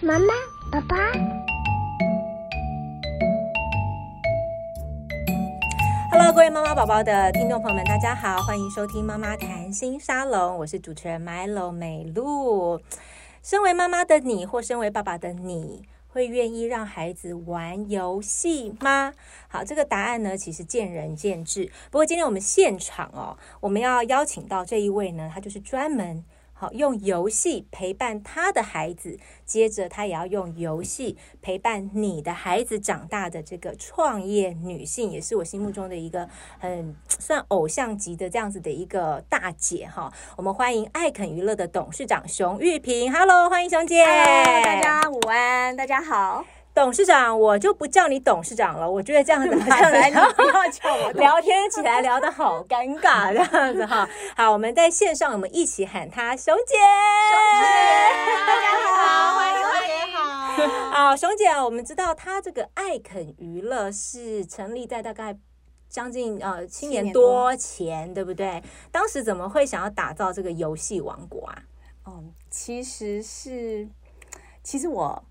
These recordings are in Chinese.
妈妈，爸爸，Hello，各位妈妈宝宝的听众朋友们，大家好，欢迎收听妈妈谈心沙龙，我是主持人 Milo 美露。身为妈妈的你，或身为爸爸的你，会愿意让孩子玩游戏吗？好，这个答案呢，其实见仁见智。不过今天我们现场哦，我们要邀请到这一位呢，他就是专门。好，用游戏陪伴他的孩子，接着他也要用游戏陪伴你的孩子长大的这个创业女性，也是我心目中的一个很算偶像级的这样子的一个大姐哈。我们欢迎艾肯娱乐的董事长熊玉萍，Hello，欢迎熊姐大家午安，大家好。董事长，我就不叫你董事长了。我觉得这样子好像 来，你不要叫我聊天起来聊得好尴尬，这样子哈。好，我们在线上，我们一起喊她熊姐。熊姐，大家好，欢迎熊姐好。好，熊姐，我们知道他这个爱肯娱乐是成立在大概将近呃七年多前，对不对？当时怎么会想要打造这个游戏王国啊？哦，其实是，其实我。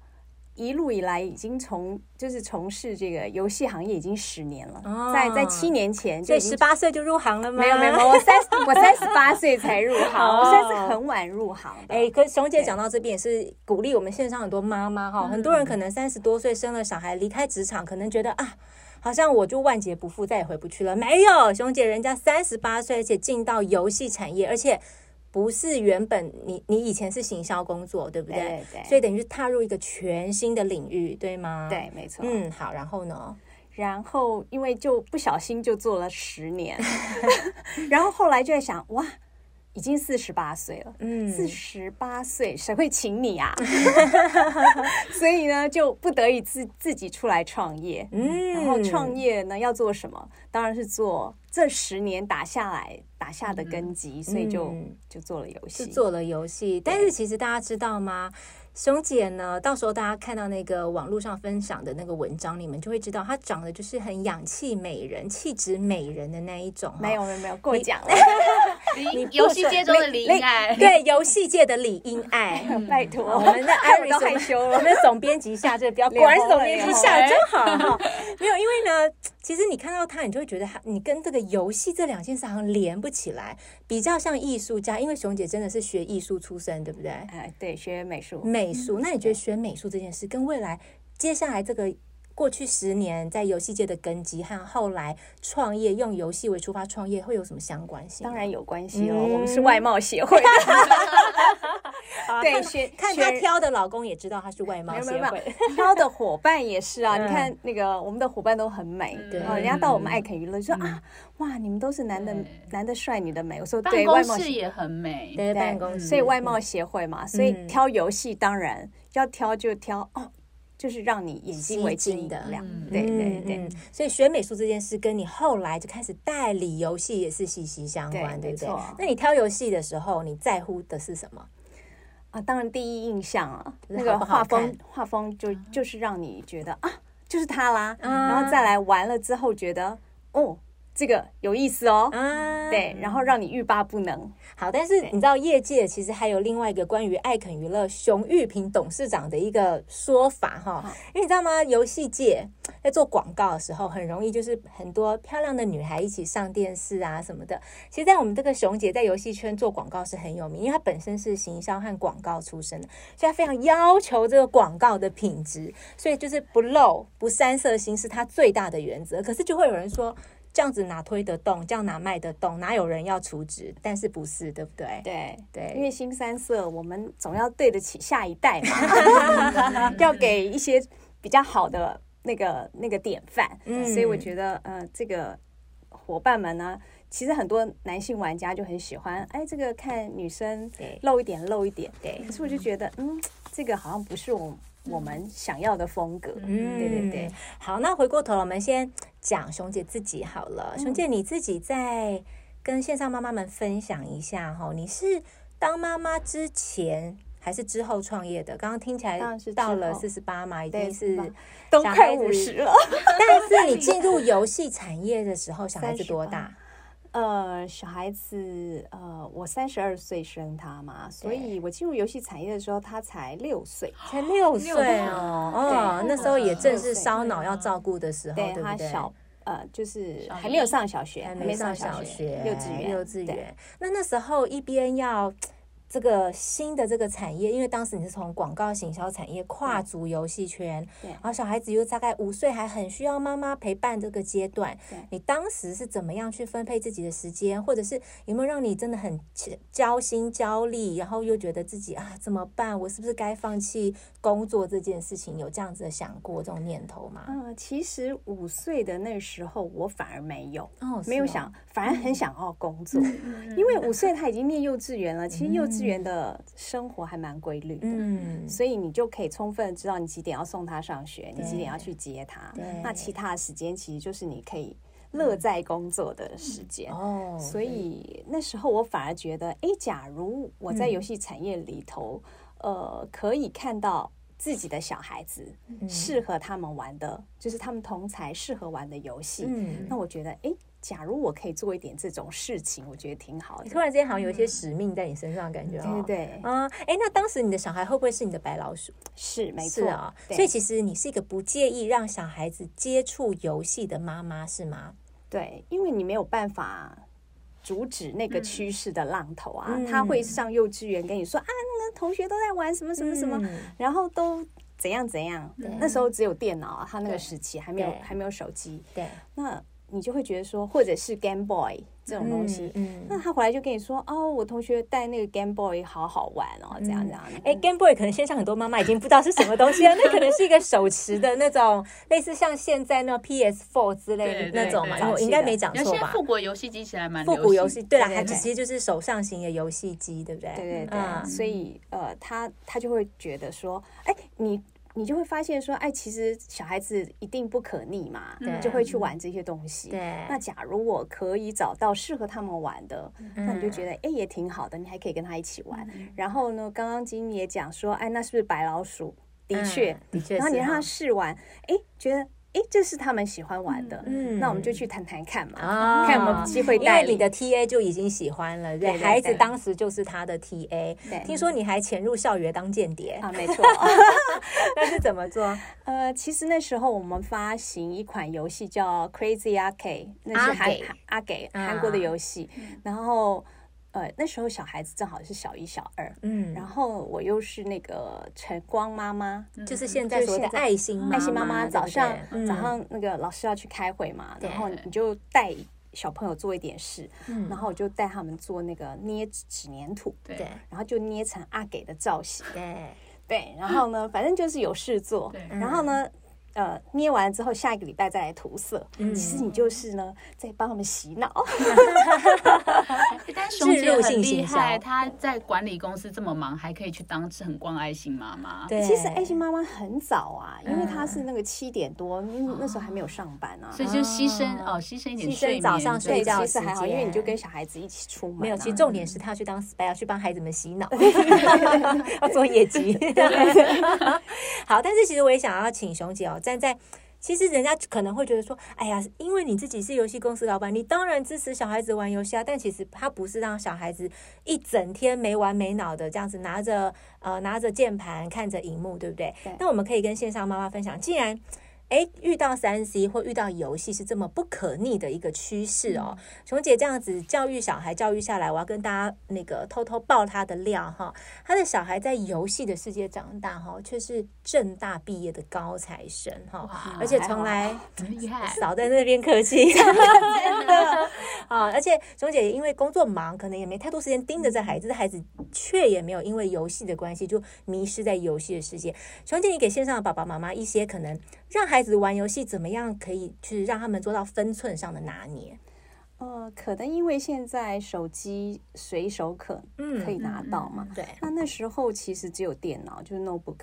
一路以来，已经从就是从事这个游戏行业已经十年了。哦、在在七年前就，十八岁就入行了吗？没有没有，我三我三十八岁才入行，哦、我算是很晚入行。哎，可熊姐讲到这边也是鼓励我们线上很多妈妈哈，很多人可能三十多岁生了小孩，离开职场，可能觉得啊，好像我就万劫不复，再也回不去了。没有，熊姐人家三十八岁，而且进到游戏产业，而且。不是原本你你以前是行销工作，对不对？对对。所以等于是踏入一个全新的领域，对吗？对，没错。嗯，好，然后呢？然后因为就不小心就做了十年，然后后来就在想，哇。已经四十八岁了，嗯，四十八岁谁会请你啊？所以呢，就不得已自自己出来创业，嗯，然后创业呢要做什么？当然是做这十年打下来打下的根基，嗯、所以就就做了游戏，做了游戏。但是其实大家知道吗？熊姐呢，到时候大家看到那个网络上分享的那个文章，你们就会知道她长得就是很氧气美人、气质美人的那一种。没有没有没有，过奖了。你游戏界中的李英爱，对，游戏界的李英爱，拜托，我们的艾瑞都害羞了。我们的总编辑下这个标，果然是总编辑下的真好 哈。没有，因为呢，其实你看到他，你就会觉得他，你跟这个游戏这两件事好像连不起来，比较像艺术家。因为熊姐真的是学艺术出身，对不对？哎，对，学美术。美。美术，那你觉得学美术这件事跟未来接下来这个过去十年在游戏界的根基和后来创业用游戏为出发创业会有什么相关性？当然有关系哦，嗯、我们是外贸协会。对，选看他挑的老公也知道他是外贸协会，挑的伙伴也是啊。你看那个我们的伙伴都很美，对，人家到我们爱肯娱乐说啊，哇，你们都是男的男的帅，女的美。我说对，外贸也很美，对，办公室，所以外貌协会嘛，所以挑游戏当然要挑就挑哦，就是让你眼睛为之一亮。对对对，所以学美术这件事跟你后来就开始代理游戏也是息息相关，对不对？那你挑游戏的时候，你在乎的是什么？啊，当然第一印象啊，那个画风画风就就是让你觉得啊，就是他啦，然后再来玩了之后觉得哦。这个有意思哦，啊、对，然后让你欲罢不能。好，但是你知道业界其实还有另外一个关于艾肯娱乐熊玉平董事长的一个说法哈，好因为你知道吗？游戏界在做广告的时候，很容易就是很多漂亮的女孩一起上电视啊什么的。其实，在我们这个熊姐在游戏圈做广告是很有名，因为她本身是行销和广告出身的，所以她非常要求这个广告的品质，所以就是不露不三色心是她最大的原则。可是就会有人说。这样子哪推得动？这样哪卖得动？哪有人要储值？但是不是，对不对？对对，因为新三色，我们总要对得起下一代嘛，要给一些比较好的那个那个典范。嗯，所以我觉得，呃，这个伙伴们呢，其实很多男性玩家就很喜欢，哎，这个看女生露一点露一点。对，可是我就觉得，嗯，这个好像不是我。我们想要的风格，嗯，对对对。好，那回过头，我们先讲熊姐自己好了。嗯、熊姐，你自己在跟线上妈妈们分享一下哈，你是当妈妈之前还是之后创业的？刚刚听起来到了四十八嘛，已经是都快五十了。但是你 进入游戏产业的时候，小孩子多大？呃，小孩子，呃，我三十二岁生他嘛，所以我进入游戏产业的时候，他才六岁，才六岁哦，哦，那时候也正是烧脑要照顾的时候，对不对？他小，呃，就是还没有上小学，还没上小学，幼稚园，幼稚园。那那时候一边要。这个新的这个产业，因为当时你是从广告行销产业跨足游戏圈，对，然后小孩子又大概五岁，还很需要妈妈陪伴这个阶段。对，你当时是怎么样去分配自己的时间，或者是有没有让你真的很焦心焦虑，然后又觉得自己啊怎么办？我是不是该放弃工作这件事情？有这样子的想过这种念头吗？嗯、呃，其实五岁的那时候我反而没有，哦，没有想，反而很想要工作，嗯、因为五岁他已经念幼稚园了，其实幼稚园。园的生活还蛮规律的，嗯，所以你就可以充分知道你几点要送他上学，你几点要去接他。那其他的时间其实就是你可以乐在工作的时间。哦，所以那时候我反而觉得，哎，假如我在游戏产业里头，呃，可以看到自己的小孩子适合他们玩的，就是他们同才适合玩的游戏，那我觉得，哎。假如我可以做一点这种事情，我觉得挺好的。突然之间好像有一些使命在你身上，感觉、嗯、对对对。嗯，哎，那当时你的小孩会不会是你的白老鼠？是，没错啊。所以其实你是一个不介意让小孩子接触游戏的妈妈，是吗？对，因为你没有办法阻止那个趋势的浪头啊。嗯、他会上幼稚园跟你说、嗯、啊，那个同学都在玩什么什么什么，嗯、然后都怎样怎样。对那时候只有电脑啊，他那个时期还没有还没有手机。对，那。你就会觉得说，或者是 Game Boy 这种东西，嗯，嗯，那他回来就跟你说，哦，我同学带那个 Game Boy 好好玩哦，这样这样。哎、嗯欸、Game Boy 可能线上很多妈妈已经不知道是什么东西了，那可能是一个手持的那种，类似像现在那 PS Four 之类的那种嘛，我应该没讲错吧？复古游戏机其实还蛮复古游戏，对啦，它其实就是手上型的游戏机，对不对？对对对，嗯、所以呃，他他就会觉得说，哎、欸，你。你就会发现说，哎，其实小孩子一定不可逆嘛，就会去玩这些东西。对，那假如我可以找到适合他们玩的，嗯、那你就觉得，哎，也挺好的，你还可以跟他一起玩。嗯、然后呢，刚刚金也讲说，哎，那是不是白老鼠？的确，嗯、的确。然后你让他试玩，哎，觉得。哎，这是他们喜欢玩的，嗯，那我们就去谈谈看嘛，哦、看有没有机会带。因为你的 TA 就已经喜欢了，对，孩子当时就是他的 TA。对，听说你还潜入校园当间谍啊？没错，那是怎么做？呃，其实那时候我们发行一款游戏叫 Crazy Arcade，那是韩阿给韩国的游戏，啊、然后。呃，那时候小孩子正好是小一、小二，嗯，然后我又是那个晨光妈妈，就是现在说的爱心爱心妈妈，早上早上那个老师要去开会嘛，然后你就带小朋友做一点事，然后我就带他们做那个捏纸粘土，对，然后就捏成阿给的造型，对。对，然后呢，反正就是有事做，然后呢。呃，捏完之后，下一个礼拜再来涂色。嗯，其实你就是呢，在帮他们洗脑。但是熊姐很厉害，她在管理公司这么忙，还可以去当很光爱心妈妈。对，其实爱心妈妈很早啊，因为她是那个七点多，因为那时候还没有上班啊，所以就牺牲哦，牺牲一点睡眠。早上睡觉其实还好，因为你就跟小孩子一起出门。没有，其实重点是她去当 spy，要去帮孩子们洗脑，要做业绩。好，但是其实我也想要请熊姐哦。站在，其实人家可能会觉得说，哎呀，因为你自己是游戏公司老板，你当然支持小孩子玩游戏啊。但其实他不是让小孩子一整天没完没脑的这样子拿着呃拿着键盘看着荧幕，对不对？对。那我们可以跟线上妈妈分享，既然。哎，遇到三 C 或遇到游戏是这么不可逆的一个趋势哦。琼姐这样子教育小孩，教育下来，我要跟大家那个偷偷爆他的料哈。他的小孩在游戏的世界长大哈，却是正大毕业的高材生哈，而且从来少在那边客气，真的啊。而且琼姐因为工作忙，可能也没太多时间盯着这孩子，这孩子却也没有因为游戏的关系就迷失在游戏的世界。琼姐，你给线上的爸爸妈妈一些可能让孩孩子玩游戏怎么样可以去让他们做到分寸上的拿捏？呃，可能因为现在手机随手可可以拿到嘛，对。那那时候其实只有电脑，就是 notebook，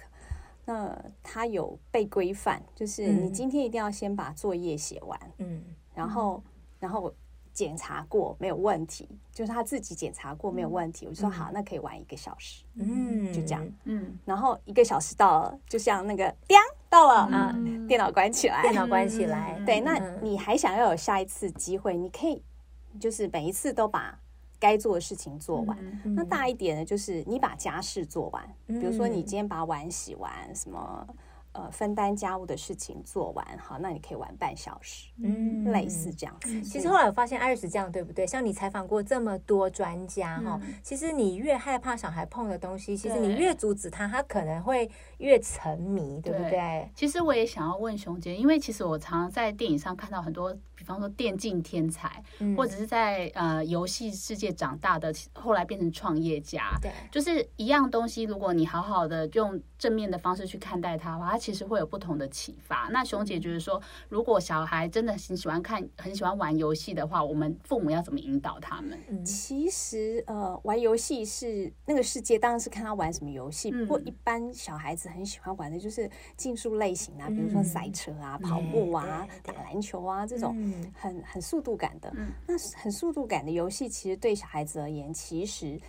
那它有被规范，就是你今天一定要先把作业写完，嗯，然后然后检查过没有问题，就是他自己检查过没有问题，我就说好，那可以玩一个小时，嗯，就这样，嗯，然后一个小时到了，就像那个叮。到了啊！电脑关起来，电脑关起来。对，那你还想要有下一次机会？你可以就是每一次都把该做的事情做完。嗯、那大一点的，就是你把家事做完，嗯、比如说你今天把碗洗完，什么。呃，分担家务的事情做完，好，那你可以玩半小时，嗯，类似这样子。其实后来我发现艾瑞斯这样对不对？像你采访过这么多专家哈，嗯、其实你越害怕小孩碰的东西，其实你越阻止他，他可能会越沉迷，对，不对？其实我也想要问熊姐，因为其实我常常在电影上看到很多，比方说电竞天才，嗯、或者是在呃游戏世界长大的，后来变成创业家，对，就是一样东西，如果你好好的用正面的方式去看待它的话，其实会有不同的启发。那熊姐觉得说，如果小孩真的很喜欢看、很喜欢玩游戏的话，我们父母要怎么引导他们？嗯、其实，呃，玩游戏是那个世界，当然是看他玩什么游戏。嗯、不过，一般小孩子很喜欢玩的就是竞速类型啊，嗯、比如说赛车啊、跑步啊、嗯、打篮球啊这种很很速度感的。嗯、那很速度感的游戏，其实对小孩子而言，其实。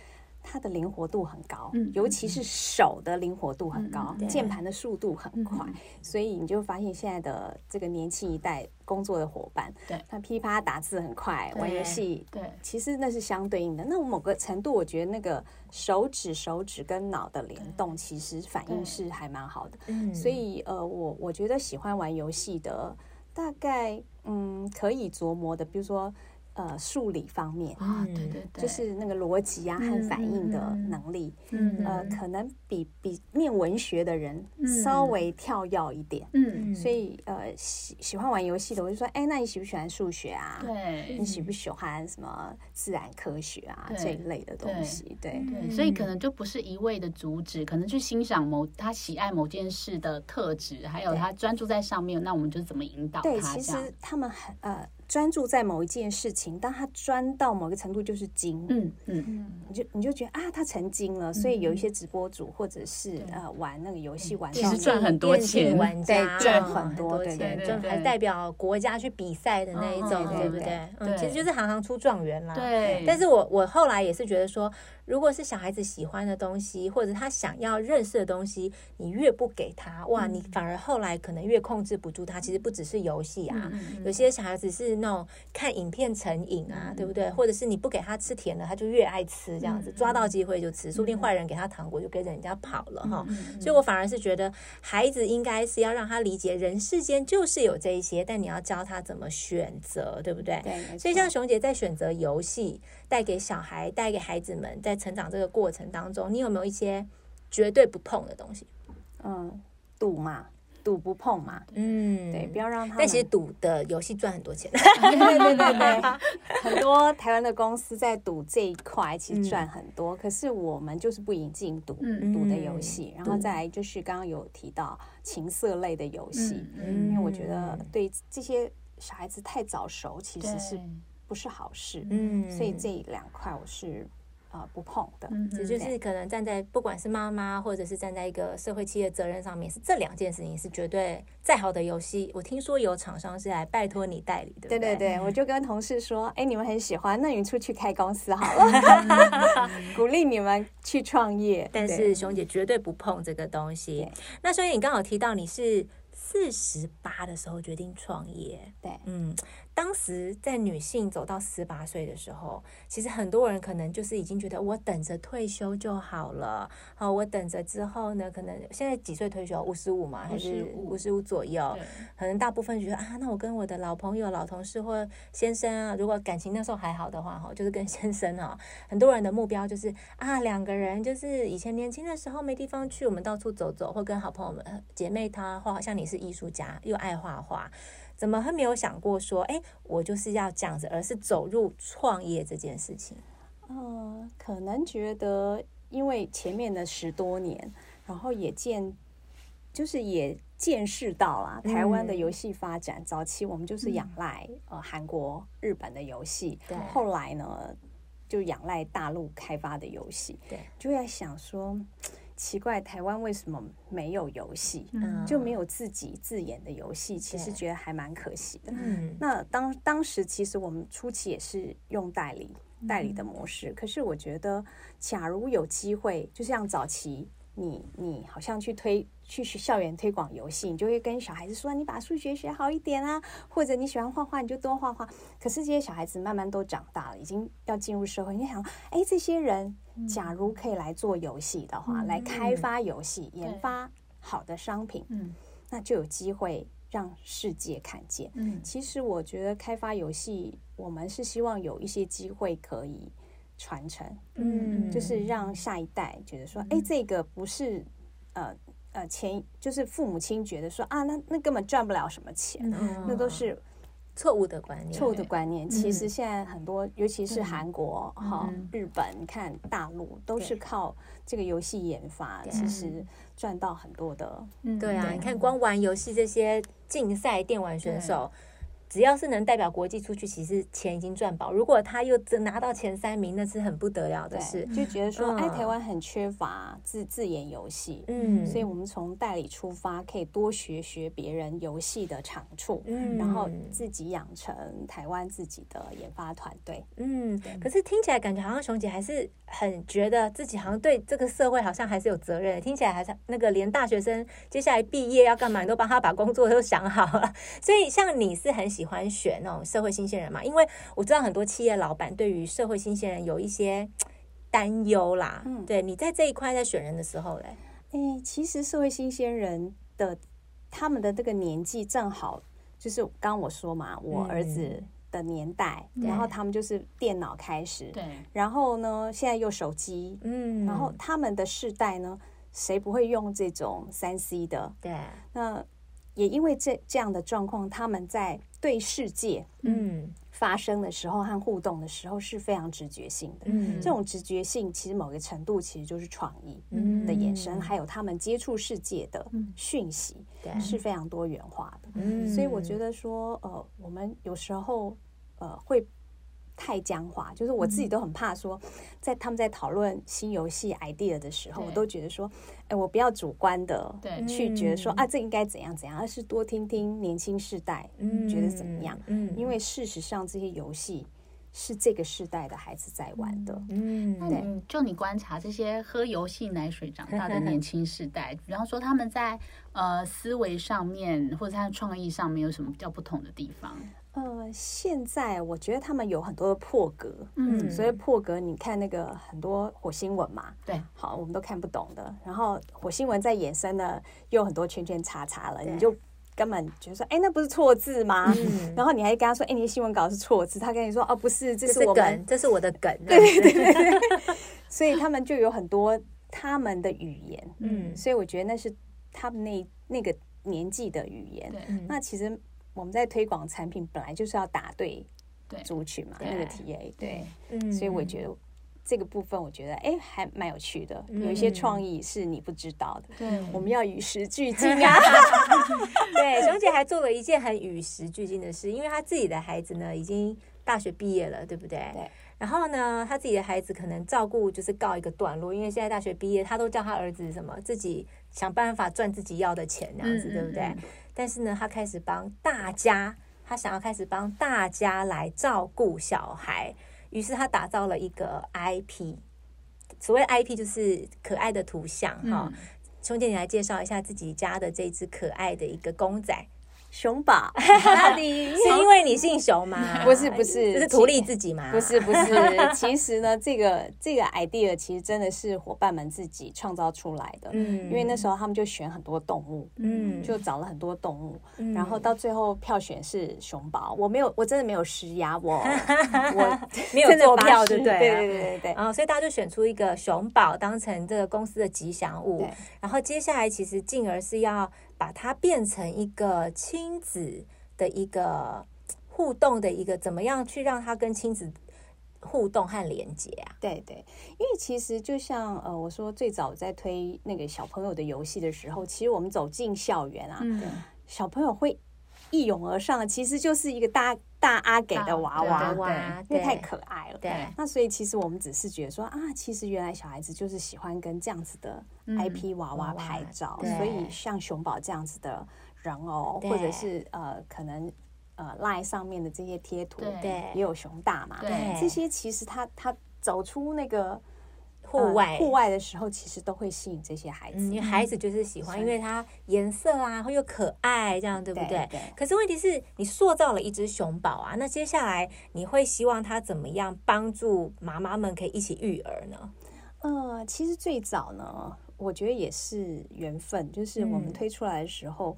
它的灵活度很高，尤其是手的灵活度很高，键盘的速度很快，所以你就发现现在的这个年轻一代工作的伙伴，对，他噼啪打字很快，玩游戏，对，其实那是相对应的。那某个程度，我觉得那个手指、手指跟脑的联动，其实反应是还蛮好的。所以呃，我我觉得喜欢玩游戏的，大概嗯可以琢磨的，比如说。呃，数理方面啊，对对对，就是那个逻辑啊和反应的能力，嗯，呃，可能比比念文学的人稍微跳跃一点，嗯，所以呃，喜喜欢玩游戏的，我就说，哎，那你喜不喜欢数学啊？对，你喜不喜欢什么自然科学啊这一类的东西？对对，所以可能就不是一味的阻止，可能去欣赏某他喜爱某件事的特质，还有他专注在上面，那我们就怎么引导他？对，其实他们很呃。专注在某一件事情，当他专到某个程度，就是精。嗯嗯，你就你就觉得啊，他成精了。所以有一些直播主或者是呃玩那个游戏玩，其实赚很多钱，玩家赚很多，对对对，还代表国家去比赛的那一种，对不对？嗯，其实就是行行出状元啦。对。但是我我后来也是觉得说。如果是小孩子喜欢的东西，或者他想要认识的东西，你越不给他，哇，你反而后来可能越控制不住他。其实不只是游戏啊，有些小孩子是那种看影片成瘾啊，对不对？或者是你不给他吃甜的，他就越爱吃，这样子抓到机会就吃，说不定坏人给他糖果就跟着人家跑了哈。所以我反而是觉得，孩子应该是要让他理解人世间就是有这一些，但你要教他怎么选择，对不对？对。所以像熊姐在选择游戏带给小孩、带给孩子们在。成长这个过程当中，你有没有一些绝对不碰的东西？嗯，赌嘛，赌不碰嘛。嗯，对，不要让他。但其实赌的游戏赚很多钱。对对对对对，很多台湾的公司在赌这一块，其实赚很多。嗯、可是我们就是不引进赌赌的游戏，然后再来就是刚刚有提到情色类的游戏，嗯、因为我觉得对这些小孩子太早熟，其实是不是好事。嗯，所以这两块我是。啊，不碰的，这就是可能站在不管是妈妈或者是站在一个社会企业责任上面，是这两件事情是绝对。再好的游戏，我听说有厂商是来拜托你代理的。对对对，我就跟同事说，哎，你们很喜欢，那你出去开公司好了，鼓励你们去创业。但是熊姐绝对不碰这个东西。那所以你刚好提到你是四十八的时候决定创业，对，嗯。当时在女性走到十八岁的时候，其实很多人可能就是已经觉得我等着退休就好了。好，我等着之后呢，可能现在几岁退休？五十五嘛，还是五十五左右？可能大部分觉得啊，那我跟我的老朋友、老同事或先生啊，如果感情那时候还好的话，哈，就是跟先生啊，很多人的目标就是啊，两个人就是以前年轻的时候没地方去，我们到处走走，或跟好朋友们、姐妹她画，像你是艺术家又爱画画。怎么会没有想过说，哎，我就是要这样子，而是走入创业这件事情？呃，可能觉得因为前面的十多年，然后也见，就是也见识到了台湾的游戏发展。嗯、早期我们就是仰赖、嗯、呃韩国、日本的游戏，对后来呢就仰赖大陆开发的游戏，对，就在想说。奇怪，台湾为什么没有游戏？嗯，就没有自己自演的游戏？其实觉得还蛮可惜的。嗯，那当当时其实我们初期也是用代理代理的模式，可是我觉得，假如有机会，就像早期你你好像去推去校园推广游戏，你就会跟小孩子说，你把数学学好一点啊，或者你喜欢画画，你就多画画。可是这些小孩子慢慢都长大了，已经要进入社会，你就想，哎，这些人假如可以来做游戏的话，嗯、来开发游戏，嗯、研发好的商品，嗯，那就有机会让世界看见。嗯，其实我觉得开发游戏，我们是希望有一些机会可以。传承，嗯，就是让下一代觉得说，哎、嗯，这个不是，呃呃，前就是父母亲觉得说啊，那那根本赚不了什么钱，嗯、那都是错误的观念，错误的观念。其实现在很多，尤其是韩国哈、嗯、日本，你看大陆都是靠这个游戏研发，其实赚到很多的。对啊，你看光玩游戏这些竞赛电玩选手。只要是能代表国际出去，其实钱已经赚饱。如果他又拿到前三名，那是很不得了的事。就觉得说，哎，台湾很缺乏自自研游戏，嗯，所以我们从代理出发，可以多学学别人游戏的长处，嗯，然后自己养成台湾自己的研发团队，嗯。可是听起来感觉好像熊姐还是很觉得自己好像对这个社会好像还是有责任。听起来还是那个连大学生接下来毕业要干嘛，你都帮他把工作都想好了。所以像你是很喜欢。喜欢选那种社会新鲜人嘛？因为我知道很多企业老板对于社会新鲜人有一些担忧啦。嗯，对，你在这一块在选人的时候嘞，哎，其实社会新鲜人的他们的这个年纪正好就是刚刚我说嘛，我儿子的年代，嗯、然后他们就是电脑开始，对，然后呢，现在又手机，嗯，然后他们的世代呢，谁不会用这种三 C 的？对，那。也因为这这样的状况，他们在对世界嗯发生的时候和互动的时候是非常直觉性的。嗯，这种直觉性其实某个程度其实就是创意的衍生，还有他们接触世界的讯息是非常多元化的。嗯，所以我觉得说，呃，我们有时候呃会。太僵化，就是我自己都很怕说，在他们在讨论新游戏 idea 的时候，我都觉得说，哎，我不要主观的去觉得说啊，这应该怎样怎样，而是多听听年轻世代觉得怎么样。嗯，因为事实上这些游戏是这个世代的孩子在玩的。嗯，对。就你观察这些喝游戏奶水长大的年轻世代，比方说他们在呃思维上面或者他的创意上面有什么比较不同的地方？呃，现在我觉得他们有很多的破格，嗯，所以破格，你看那个很多火星文嘛，对，好，我们都看不懂的。然后火星文在衍生呢，又有很多圈圈叉叉了，你就根本觉得说，哎，那不是错字吗？然后你还跟他说，哎，你的新闻稿是错字，他跟你说，哦，不是，这是我们，这是我的梗，对对对。所以他们就有很多他们的语言，嗯，所以我觉得那是他们那那个年纪的语言。那其实。我们在推广产品，本来就是要打对族群嘛，那个 TA，对，嗯，所以我觉得这个部分，我觉得哎，还蛮有趣的，有一些创意是你不知道的，对，我们要与时俱进啊。对，熊姐还做了一件很与时俱进的事，因为她自己的孩子呢，已经大学毕业了，对不对？对。然后呢，她自己的孩子可能照顾就是告一个段落，因为现在大学毕业，她都叫她儿子什么，自己想办法赚自己要的钱，这样子，对不对？但是呢，他开始帮大家，他想要开始帮大家来照顾小孩，于是他打造了一个 IP，所谓 IP 就是可爱的图像哈。兄弟，你来介绍一下自己家的这只可爱的一个公仔。熊宝，是因为你姓熊吗？不是，不是，这是图利自己吗？不是，不是。其实呢，这个这个 idea 其实真的是伙伴们自己创造出来的。嗯，因为那时候他们就选很多动物，嗯，就找了很多动物，然后到最后票选是熊宝。我没有，我真的没有施压，我我没有做票，对不对？对对对对。然后所以大家就选出一个熊宝当成这个公司的吉祥物。然后接下来其实进而是要。把它变成一个亲子的一个互动的一个，怎么样去让它跟亲子互动和连接啊？对对，因为其实就像呃，我说最早在推那个小朋友的游戏的时候，其实我们走进校园啊，嗯、小朋友会一涌而上的，其实就是一个大大阿给的娃娃，对，因为太可爱了。对，那所以其实我们只是觉得说啊，其实原来小孩子就是喜欢跟这样子的 IP 娃娃拍照，所以像熊宝这样子的人偶，或者是呃，可能呃 LINE 上面的这些贴图，对，也有熊大嘛，对，这些其实他他走出那个。户外户外的时候，其实都会吸引这些孩子，因为孩子就是喜欢，因为它颜色啊，会又可爱，这样对不对？对。可是问题是你塑造了一只熊宝啊，那接下来你会希望它怎么样帮助妈妈们可以一起育儿呢？呃，其实最早呢，我觉得也是缘分，就是我们推出来的时候。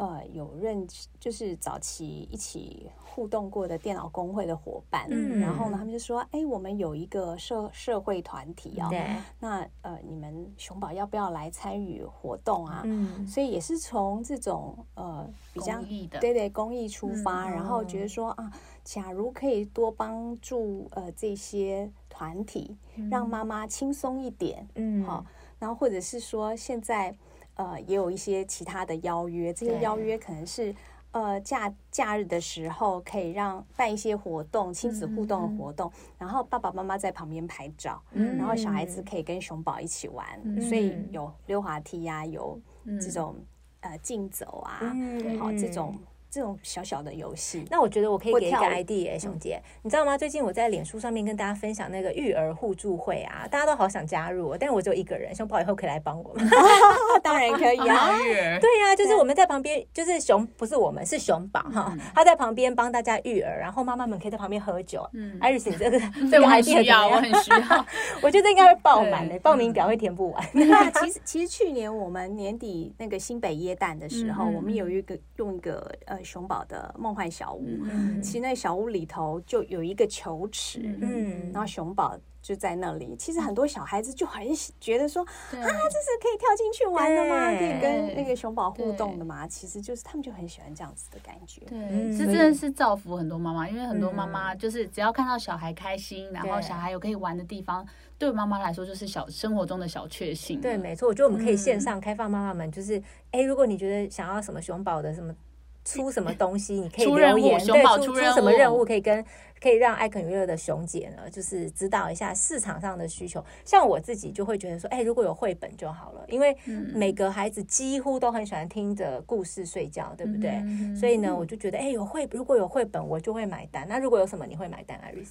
呃，有认就是早期一起互动过的电脑工会的伙伴，嗯，然后呢，他们就说，哎，我们有一个社社会团体啊，对，那呃，你们熊宝要不要来参与活动啊？嗯，所以也是从这种呃比较对对公益出发，嗯，然后觉得说啊，假如可以多帮助呃这些团体，让妈妈轻松一点，嗯，好，然后或者是说现在。呃，也有一些其他的邀约，这些邀约可能是呃假假日的时候可以让办一些活动，亲子互动的活动，嗯、然后爸爸妈妈在旁边拍照，嗯、然后小孩子可以跟熊宝一起玩，嗯、所以有溜滑梯呀、啊，有这种、嗯、呃竞走啊，嗯、好这种。这种小小的游戏，那我觉得我可以给一个 idea，熊姐，你知道吗？最近我在脸书上面跟大家分享那个育儿互助会啊，大家都好想加入，但是我只有一个人，熊宝以后可以来帮我们，当然可以啊，对呀，就是我们在旁边，就是熊不是我们是熊宝哈，他在旁边帮大家育儿，然后妈妈们可以在旁边喝酒。嗯，Iris，你这个对 我很需要，我很需要，我觉得应该会爆满的，报名表会填不完。那其实其实去年我们年底那个新北耶诞的时候，我们有一个用一个呃。熊宝的梦幻小屋，嗯、其实那小屋里头就有一个球池，嗯，然后熊宝就在那里。其实很多小孩子就很觉得说，对啊，这是可以跳进去玩的吗？可以跟那个熊宝互动的吗？其实就是他们就很喜欢这样子的感觉。对，这真的是造福很多妈妈，因为很多妈妈就是只要看到小孩开心，然后小孩有可以玩的地方，对妈妈来说就是小生活中的小确幸。对，没错，我觉得我们可以线上开放，妈妈们就是，哎，如果你觉得想要什么熊宝的什么。出什么东西，你可以留言。对，出出什么任务可以跟可以让艾肯娱乐的熊姐呢，就是指导一下市场上的需求。像我自己就会觉得说，哎，如果有绘本就好了，因为每个孩子几乎都很喜欢听着故事睡觉，对不对？所以呢，我就觉得，哎，有绘如果有绘本，我就会买单。那如果有什么，你会买单，Iris？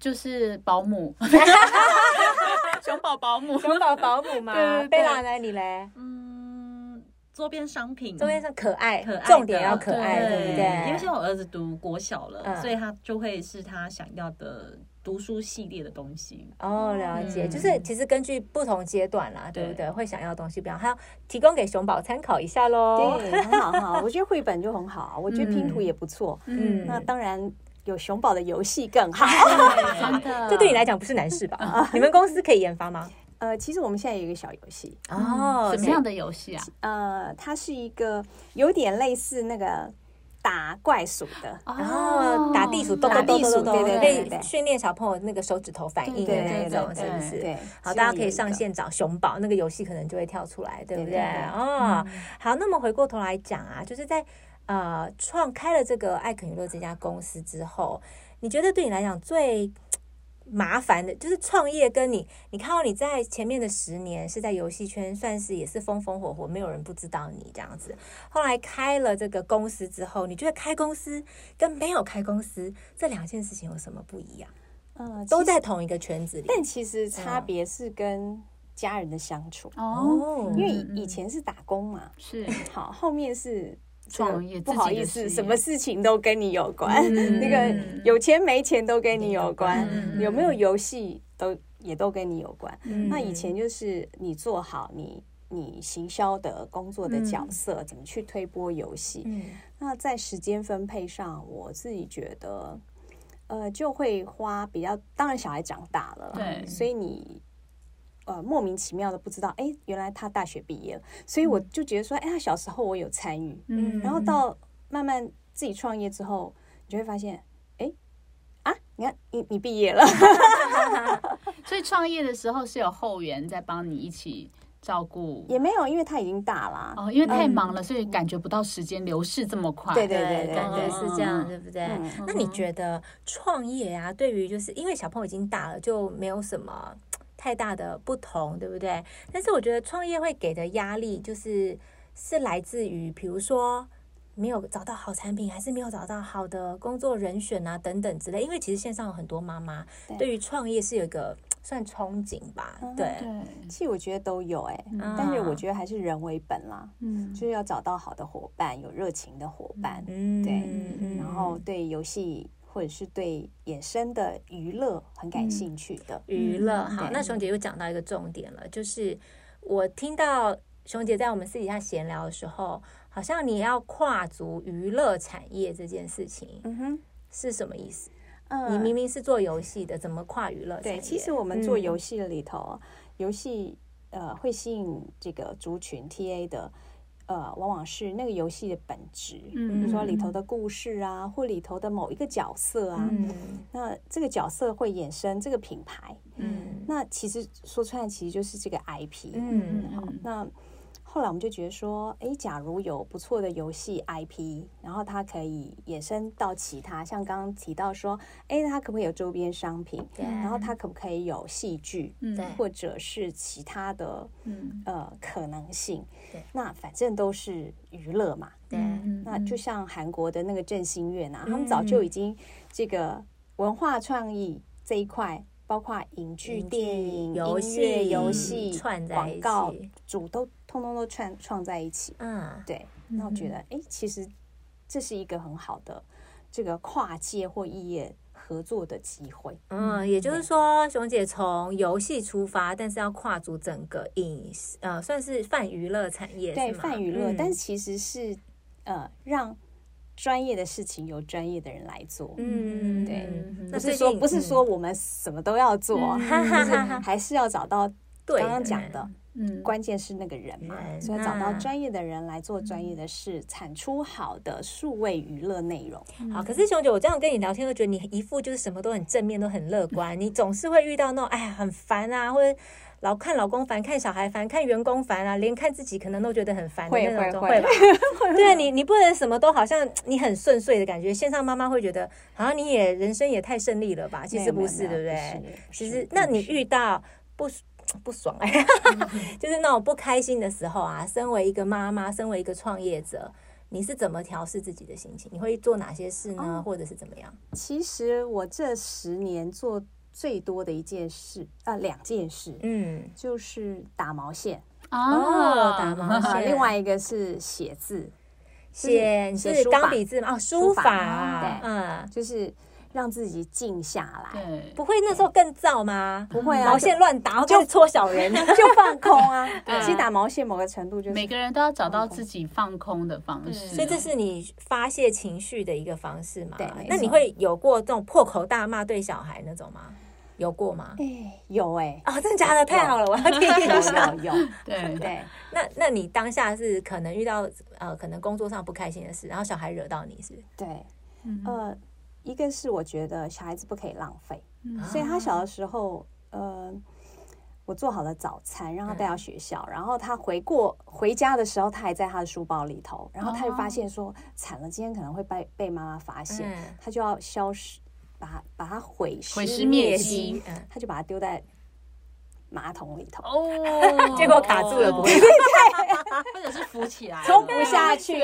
就是保姆，熊宝保姆，熊宝保姆嘛。贝拉呢？你嘞？周边商品，周边上可爱，可爱，重点要可爱，对不对？因为现在我儿子读国小了，所以他就会是他想要的读书系列的东西。哦，了解，就是其实根据不同阶段啦，对不对？会想要的东西不一样，还要提供给熊宝参考一下喽。对，很好哈，我觉得绘本就很好，我觉得拼图也不错。嗯，那当然有熊宝的游戏更好。真的，这对你来讲不是难事吧？你们公司可以研发吗？呃，其实我们现在有一个小游戏哦，什么样的游戏啊？呃，它是一个有点类似那个打怪鼠的，然后打地鼠，打地鼠，对对对，可以训练小朋友那个手指头反应的那种，是不是？对，好，大家可以上线找熊宝，那个游戏可能就会跳出来，对不对？哦，好，那么回过头来讲啊，就是在呃创开了这个艾肯娱乐这家公司之后，你觉得对你来讲最麻烦的就是创业，跟你，你看到你在前面的十年是在游戏圈，算是也是风风火火，没有人不知道你这样子。后来开了这个公司之后，你觉得开公司跟没有开公司这两件事情有什么不一样？嗯，都在同一个圈子里，但其实差别是跟家人的相处哦，因为以前是打工嘛，是好，后面是。创业不好意思，什么事情都跟你有关。嗯、那个有钱没钱都跟你有关，嗯、有没有游戏都也都跟你有关。嗯、那以前就是你做好你你行销的工作的角色，嗯、怎么去推波游戏？嗯、那在时间分配上，我自己觉得，呃，就会花比较。当然，小孩长大了，对，所以你。呃，莫名其妙的不知道，哎，原来他大学毕业了，所以我就觉得说，哎，他小时候我有参与，嗯，然后到慢慢自己创业之后，你就会发现，哎，啊，你看你你毕业了，所以创业的时候是有后援在帮你一起照顾，也没有，因为他已经大了，哦，因为太忙了，所以感觉不到时间流逝这么快，对对对，感觉是这样，对不对？那你觉得创业啊，对于就是因为小朋友已经大了，就没有什么。太大的不同，对不对？但是我觉得创业会给的压力，就是是来自于，比如说没有找到好产品，还是没有找到好的工作人选啊，等等之类。因为其实线上有很多妈妈对于创业是有一个算憧憬吧。对，其实我觉得都有哎，但是我觉得还是人为本啦，嗯，就是要找到好的伙伴，有热情的伙伴，嗯，对，然后对游戏或者是对衍生的娱乐很感兴趣的娱乐。好，那熊姐又讲到一个重点了，就是我听到熊姐在我们私底下闲聊的时候，好像你要跨足娱乐产业这件事情，嗯哼，是什么意思？你明明是做游戏的，怎么跨娱乐？对，其实我们做游戏的里头，游戏呃会吸引这个族群 TA 的，呃，往往是那个游戏的本质，比如说里头的故事啊，或里头的某一个角色啊，那这个角色会衍生这个品牌，嗯，那其实说穿了，其实就是这个 IP，嗯，好，那。后来我们就觉得说，哎，假如有不错的游戏 IP，然后它可以衍生到其他，像刚刚提到说，哎，它可不可以有周边商品？对。然后它可不可以有戏剧？嗯。或者是其他的，嗯呃可能性。对。那反正都是娱乐嘛。对。那就像韩国的那个振兴院啊，他们早就已经这个文化创意这一块。包括影剧、电影、音乐、游戏、广告主都通通都串串在一起。嗯，对。那我觉得，哎，其实这是一个很好的这个跨界或异业合作的机会。嗯，也就是说，熊姐从游戏出发，但是要跨足整个影呃，算是泛娱乐产业。对，泛娱乐，但其实是呃让。专业的事情由专业的人来做，嗯，对，不是说不是说我们什么都要做，就是还是要找到刚刚讲的，嗯，关键是那个人嘛，所以找到专业的人来做专业的事，产出好的数位娱乐内容。好，可是熊姐，我这样跟你聊天，会觉得你一副就是什么都很正面，都很乐观，你总是会遇到那种哎呀很烦啊，或者。老看老公烦，看小孩烦，看员工烦啊，连看自己可能都觉得很烦的那种，会吧？对，你你不能什么都好像你很顺遂的感觉。线上妈妈会觉得，好像你也人生也太顺利了吧？其实不是，对不对？其实，那你遇到不不爽哎，就是那种不开心的时候啊，身为一个妈妈，身为一个创业者，你是怎么调试自己的心情？你会做哪些事呢？或者是怎么样？其实我这十年做。最多的一件事啊，两件事，嗯，就是打毛线哦，打毛 线。另外一个是写字，写是钢笔字嘛，哦，书法，对，嗯，就是让自己静下来。对，不会那时候更燥吗？不会啊，毛线乱打就搓小人，就放空啊。其实打毛线某个程度就是每个人都要找到自己放空的方式，所以这是你发泄情绪的一个方式嘛？对，那你会有过这种破口大骂对小孩那种吗？有过吗？哎，有哎，哦，真的假的？太好了，我要听一下。有，对对。那那你当下是可能遇到呃，可能工作上不开心的事，然后小孩惹到你是？对，呃，一个是我觉得小孩子不可以浪费，所以他小的时候，呃，我做好了早餐，让他带到学校，然后他回过回家的时候，他还在他的书包里头，然后他就发现说惨了，今天可能会被被妈妈发现，他就要消失。把把它毁尸灭迹，他就把它丢在马桶里头，哦，结果卡住了不，对，或者是浮起来，冲不下去，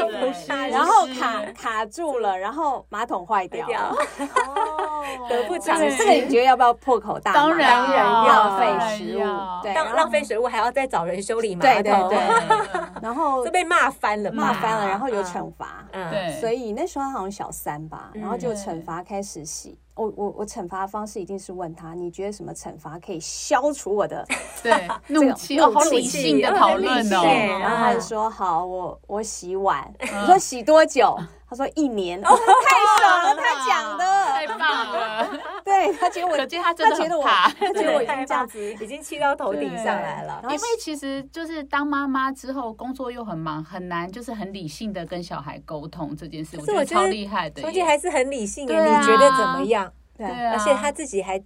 然后卡卡住了，然后马桶坏掉了，哦，得不偿失。这个你觉得要不要破口大骂？当然要，浪费食物，对，浪费水物还要再找人修理马桶，对对对，然后就被骂翻了，骂翻了，然后有惩罚，对，所以那时候他好像小三吧，然后就惩罚开始洗。我我我惩罚的方式一定是问他，你觉得什么惩罚可以消除我的 对怒气？好理性的讨论哦。对，然后他就说好，我我洗碗。我说洗多久？他说一年。哦太 爽了，他讲的太棒了。对他觉得我，可见他真的很怕，他觉得我已经这样子，已经气到头顶上来了。因为其实就是当妈妈之后，工作又很忙，很难就是很理性的跟小孩沟通这件事。我觉得超厉害的，而且还是很理性的。你觉得怎么样？对，而且他自己还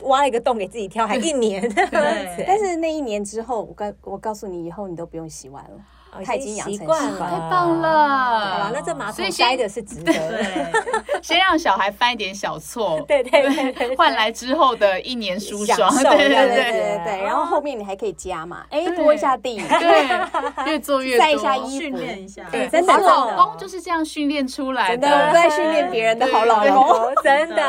挖了一个洞给自己跳，还一年。但是那一年之后，我告我告诉你，以后你都不用洗碗了。他已经养成习惯了，太棒了。好了，那这马桶塞的是值得的。先让小孩犯一点小错，对对对，换来之后的一年舒爽，对对对对对。然后后面你还可以加嘛，哎，拖一下地，对，越做越多，晒一下衣服，训练一下。对，真的，老公就是这样训练出来的，在训练别人的好老公，真的。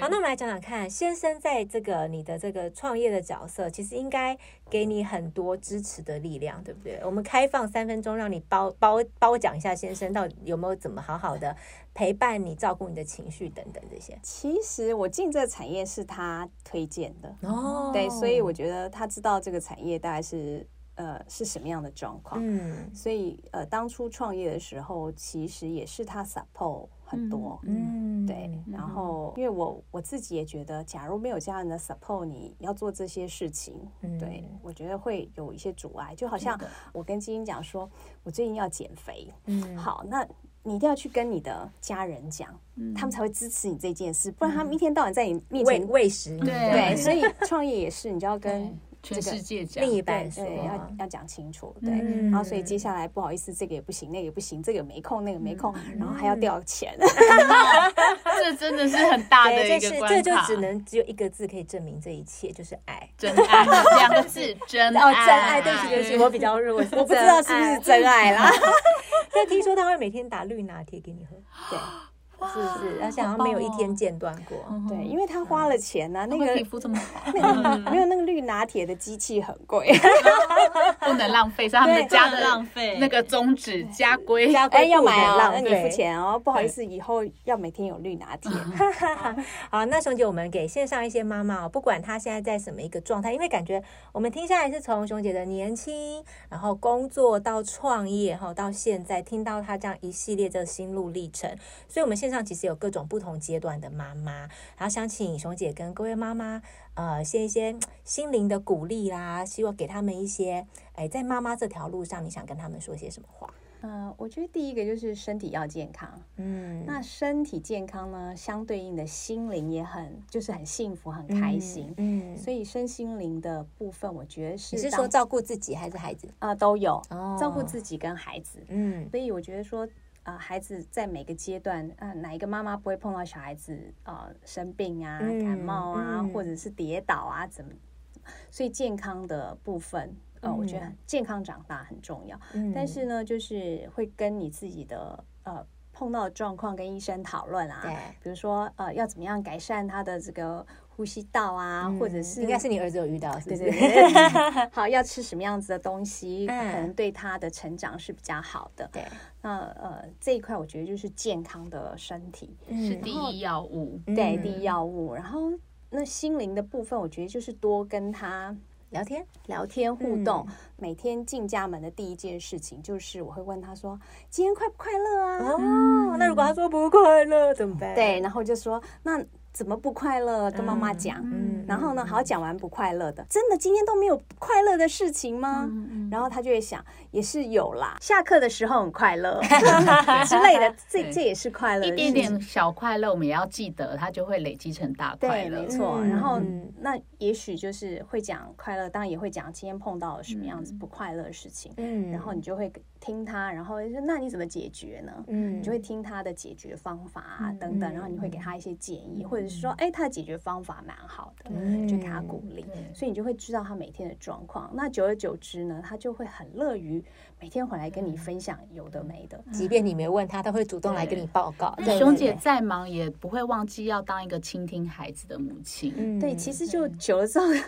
好，那我们来讲讲看，先生在这个你的这个创业的角色，其实应该给你很多支持的力量，对不对？我们开放三分钟，让你包包包讲一下，先生到底有没有怎么好好的陪伴你、照顾你的情绪等等这些。其实我进这个产业是他推荐的哦，对，所以我觉得他知道这个产业大概是呃是什么样的状况，嗯，所以呃当初创业的时候，其实也是他 support。很多，嗯，对，然后因为我我自己也觉得，假如没有家人的 support，你要做这些事情，嗯、对。我觉得会有一些阻碍。就好像我跟晶晶讲说，我最近要减肥，嗯，好，那你一定要去跟你的家人讲，嗯、他们才会支持你这件事，不然他们一天到晚在你面前喂食，对，对，所以创业也是，你就要 跟。全世界讲，另一半说要要讲清楚，对，然后所以接下来不好意思，这个也不行，那个也不行，这个没空，那个没空，然后还要掉钱，这真的是很大的一个。这就只能只有一个字可以证明这一切，就是爱，真爱，两个字，真爱，真爱。对不起，对不起，我比较弱，我不知道是不是真爱啦。但听说他会每天打绿拿铁给你喝，对。是不是？而且好像没有一天间断过。对，因为他花了钱呢，那个皮肤这么好，没有那个绿拿铁的机器很贵，不能浪费，是他们家的浪费。那个宗旨家规，哎，要买啊，那你付钱哦。不好意思，以后要每天有绿拿铁。好，那熊姐，我们给线上一些妈妈哦，不管她现在在什么一个状态，因为感觉我们听下来是从熊姐的年轻，然后工作到创业，哈，到现在听到她这样一系列的心路历程，所以我们现在。上其实有各种不同阶段的妈妈，然后想请熊姐跟各位妈妈，呃，献一些心灵的鼓励啦，希望给他们一些，哎，在妈妈这条路上，你想跟他们说些什么话？嗯、呃，我觉得第一个就是身体要健康，嗯，那身体健康呢，相对应的心灵也很，就是很幸福、很开心，嗯，嗯，所以身心灵的部分，我觉得是你是说照顾自己还是孩子啊、呃？都有，哦、照顾自己跟孩子，嗯，所以我觉得说。啊，孩子在每个阶段，啊，哪一个妈妈不会碰到小孩子啊生病啊、感冒啊，或者是跌倒啊，怎么？所以健康的部分，呃，我觉得健康长大很重要。但是呢，就是会跟你自己的呃碰到的状况跟医生讨论啊，比如说呃要怎么样改善他的这个。呼吸道啊，或者是应该是你儿子有遇到，是不是？对对对。好，要吃什么样子的东西，可能对他的成长是比较好的。对，那呃这一块我觉得就是健康的身体是第一要务，对，第一要务。然后那心灵的部分，我觉得就是多跟他聊天、聊天互动。每天进家门的第一件事情就是我会问他说：“今天快不快乐啊？”哦，那如果他说不快乐怎么办？对，然后就说那。怎么不快乐？跟妈妈讲，嗯，然后呢，好讲完不快乐的，真的今天都没有快乐的事情吗？然后他就会想，也是有啦，下课的时候很快乐 之类的，这这也是快乐，一点点小快乐，我们也要记得，它就会累积成大快乐，没错。然后那也许就是会讲快乐，当然也会讲今天碰到了什么样子不快乐的事情，嗯，然后你就会听他，然后说那你怎么解决呢？嗯，你就会听他的解决方法啊等等，然后你会给他一些建议或者。是说，哎，他的解决方法蛮好的，就给他鼓励，所以你就会知道他每天的状况。那久而久之呢，他就会很乐于每天回来跟你分享有的没的，即便你没问他，他会主动来跟你报告。熊姐再忙也不会忘记要当一个倾听孩子的母亲。对，其实就久了之后。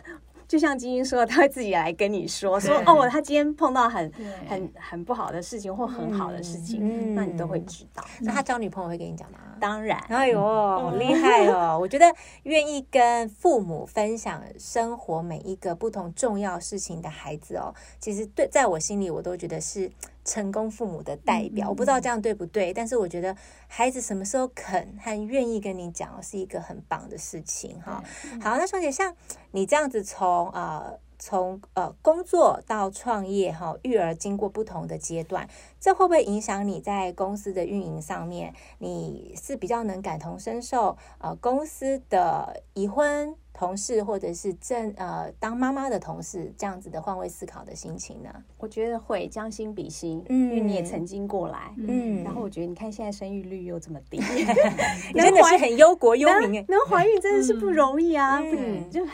就像晶晶说，他会自己来跟你说，说哦，他今天碰到很很很不好的事情或很好的事情，那你都会知道。那他交女朋友会跟你讲吗？当然。哎呦，好厉害哦！我觉得愿意跟父母分享生活每一个不同重要事情的孩子哦，其实对，在我心里我都觉得是。成功父母的代表，我不知道这样对不对，但是我觉得孩子什么时候肯和愿意跟你讲，是一个很棒的事情哈。好，那双姐，像你这样子从呃从呃工作到创业哈，育儿经过不同的阶段，这会不会影响你在公司的运营上面？你是比较能感同身受呃公司的已婚同事或者是正呃当妈妈的同事这样子的换位思考的心情呢？我觉得会将心比心，嗯，因为你也曾经过来，嗯，然后我觉得你看现在生育率又这么低，你真的是很忧国忧民，能怀孕真的是不容易啊，嗯，就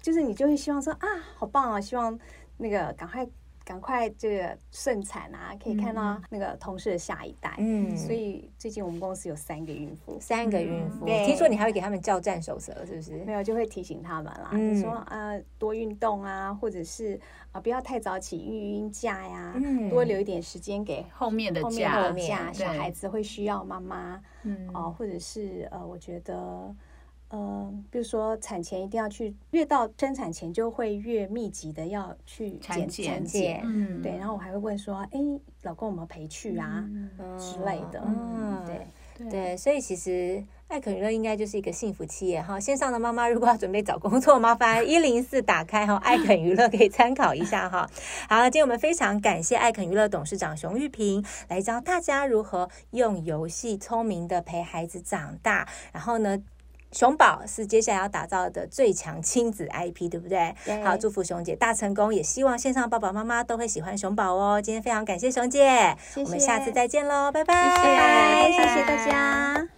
就是你就会希望说啊，好棒啊，希望那个赶快。赶快这个顺产啊，可以看到那个同事的下一代。嗯，所以最近我们公司有三个孕妇，三个孕妇。嗯、听说你还会给他们叫战守则，是不是？没有，就会提醒他们啦，嗯、就说呃多运动啊，或者是啊、呃、不要太早起育婴假呀，嗯、多留一点时间给后面的假，后面的假小孩子会需要妈妈。嗯，哦、呃，或者是呃，我觉得。呃，比如说产前一定要去，越到生产前就会越密集的要去检产检，嗯，对。然后我还会问说，哎，老公有没有陪去啊、嗯、之类的，嗯，对对，所以其实艾肯娱乐应该就是一个幸福企业哈。线上的妈妈如果要准备找工作，麻烦一零四打开哈，艾肯娱乐可以参考一下哈。好，今天我们非常感谢艾肯娱乐董事长熊玉平来教大家如何用游戏聪明的陪孩子长大，然后呢。熊宝是接下来要打造的最强亲子 IP，对不对？对。好，祝福熊姐大成功，也希望线上爸爸妈妈都会喜欢熊宝哦。今天非常感谢熊姐，谢谢，我们下次再见喽，拜拜，谢谢，谢谢大家。